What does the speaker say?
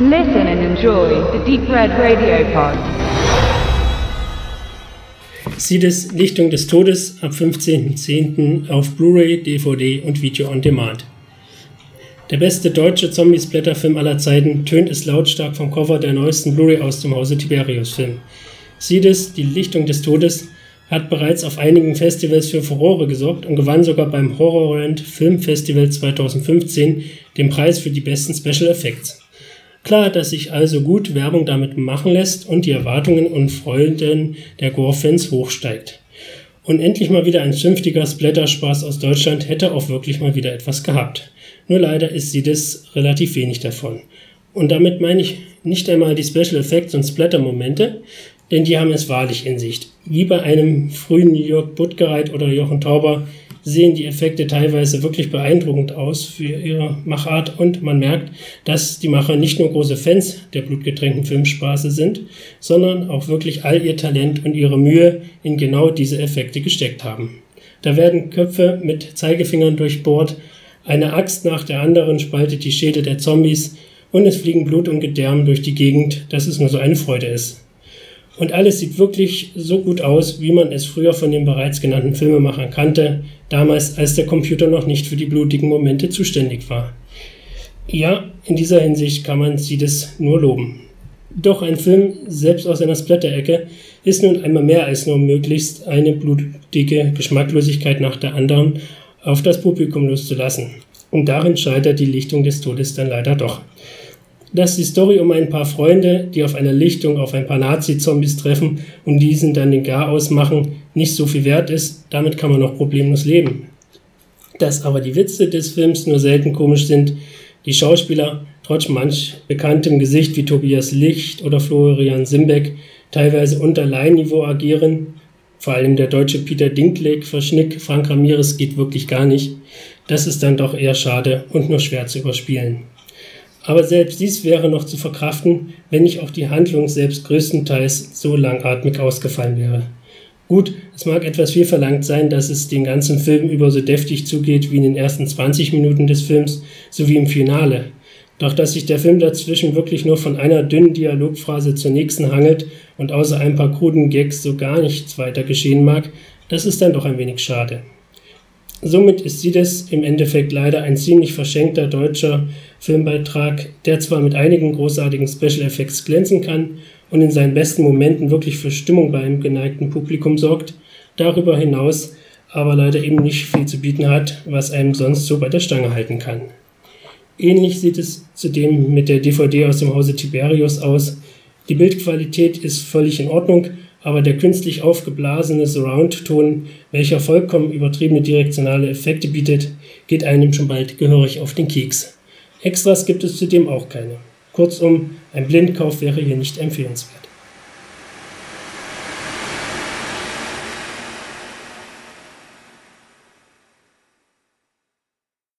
Listen and enjoy the Deep Red Radio Pod. Sieht es Lichtung des Todes ab 15.10. auf Blu-ray, DVD und Video on Demand. Der beste deutsche Zombie-Splatter-Film aller Zeiten tönt es lautstark vom Cover der neuesten Blu-ray aus dem Hause Tiberius-Film. Sieht es, die Lichtung des Todes, hat bereits auf einigen Festivals für Furore gesorgt und gewann sogar beim Horrorland Film Festival 2015 den Preis für die besten Special Effects. Klar, dass sich also gut Werbung damit machen lässt und die Erwartungen und Freuden der Gore-Fans hochsteigt. Und endlich mal wieder ein zünftiger Splatter-Spaß aus Deutschland hätte auch wirklich mal wieder etwas gehabt. Nur leider ist sie das relativ wenig davon. Und damit meine ich nicht einmal die Special Effects und Splatter-Momente, denn die haben es wahrlich in sich. Wie bei einem frühen Jörg Buttgereit oder Jochen Tauber sehen die Effekte teilweise wirklich beeindruckend aus für ihre Machart und man merkt, dass die Macher nicht nur große Fans der blutgetränkten Filmspaße sind, sondern auch wirklich all ihr Talent und ihre Mühe in genau diese Effekte gesteckt haben. Da werden Köpfe mit Zeigefingern durchbohrt, eine Axt nach der anderen spaltet die Schädel der Zombies und es fliegen Blut und Gedärm durch die Gegend, dass es nur so eine Freude ist. Und alles sieht wirklich so gut aus, wie man es früher von den bereits genannten Filmemachern kannte, damals als der Computer noch nicht für die blutigen Momente zuständig war. Ja, in dieser Hinsicht kann man sie das nur loben. Doch ein Film, selbst aus einer Splatter-Ecke, ist nun einmal mehr als nur möglichst eine blutige Geschmacklosigkeit nach der anderen auf das Publikum loszulassen. Und darin scheitert die Lichtung des Todes dann leider doch dass die Story um ein paar Freunde, die auf einer Lichtung auf ein paar Nazi-Zombies treffen und diesen dann den Garaus machen, nicht so viel wert ist, damit kann man noch problemlos leben. Dass aber die Witze des Films nur selten komisch sind, die Schauspieler, trotz manch bekanntem Gesicht wie Tobias Licht oder Florian Simbeck, teilweise unter Laienniveau agieren, vor allem der deutsche Peter Dinklage, Verschnick, Frank Ramirez geht wirklich gar nicht, das ist dann doch eher schade und nur schwer zu überspielen. Aber selbst dies wäre noch zu verkraften, wenn nicht auch die Handlung selbst größtenteils so langatmig ausgefallen wäre. Gut, es mag etwas viel verlangt sein, dass es den ganzen Film über so deftig zugeht wie in den ersten 20 Minuten des Films sowie im Finale. Doch dass sich der Film dazwischen wirklich nur von einer dünnen Dialogphrase zur nächsten hangelt und außer ein paar kruden Gags so gar nichts weiter geschehen mag, das ist dann doch ein wenig schade. Somit ist sie das im Endeffekt leider ein ziemlich verschenkter deutscher Filmbeitrag, der zwar mit einigen großartigen Special Effects glänzen kann und in seinen besten Momenten wirklich für Stimmung beim geneigten Publikum sorgt, darüber hinaus aber leider eben nicht viel zu bieten hat, was einem sonst so bei der Stange halten kann. Ähnlich sieht es zudem mit der DVD aus dem Hause Tiberius aus. Die Bildqualität ist völlig in Ordnung, aber der künstlich aufgeblasene Surround-Ton, welcher vollkommen übertriebene direktionale Effekte bietet, geht einem schon bald gehörig auf den Keks. Extras gibt es zudem auch keine. Kurzum, ein Blindkauf wäre hier nicht empfehlenswert.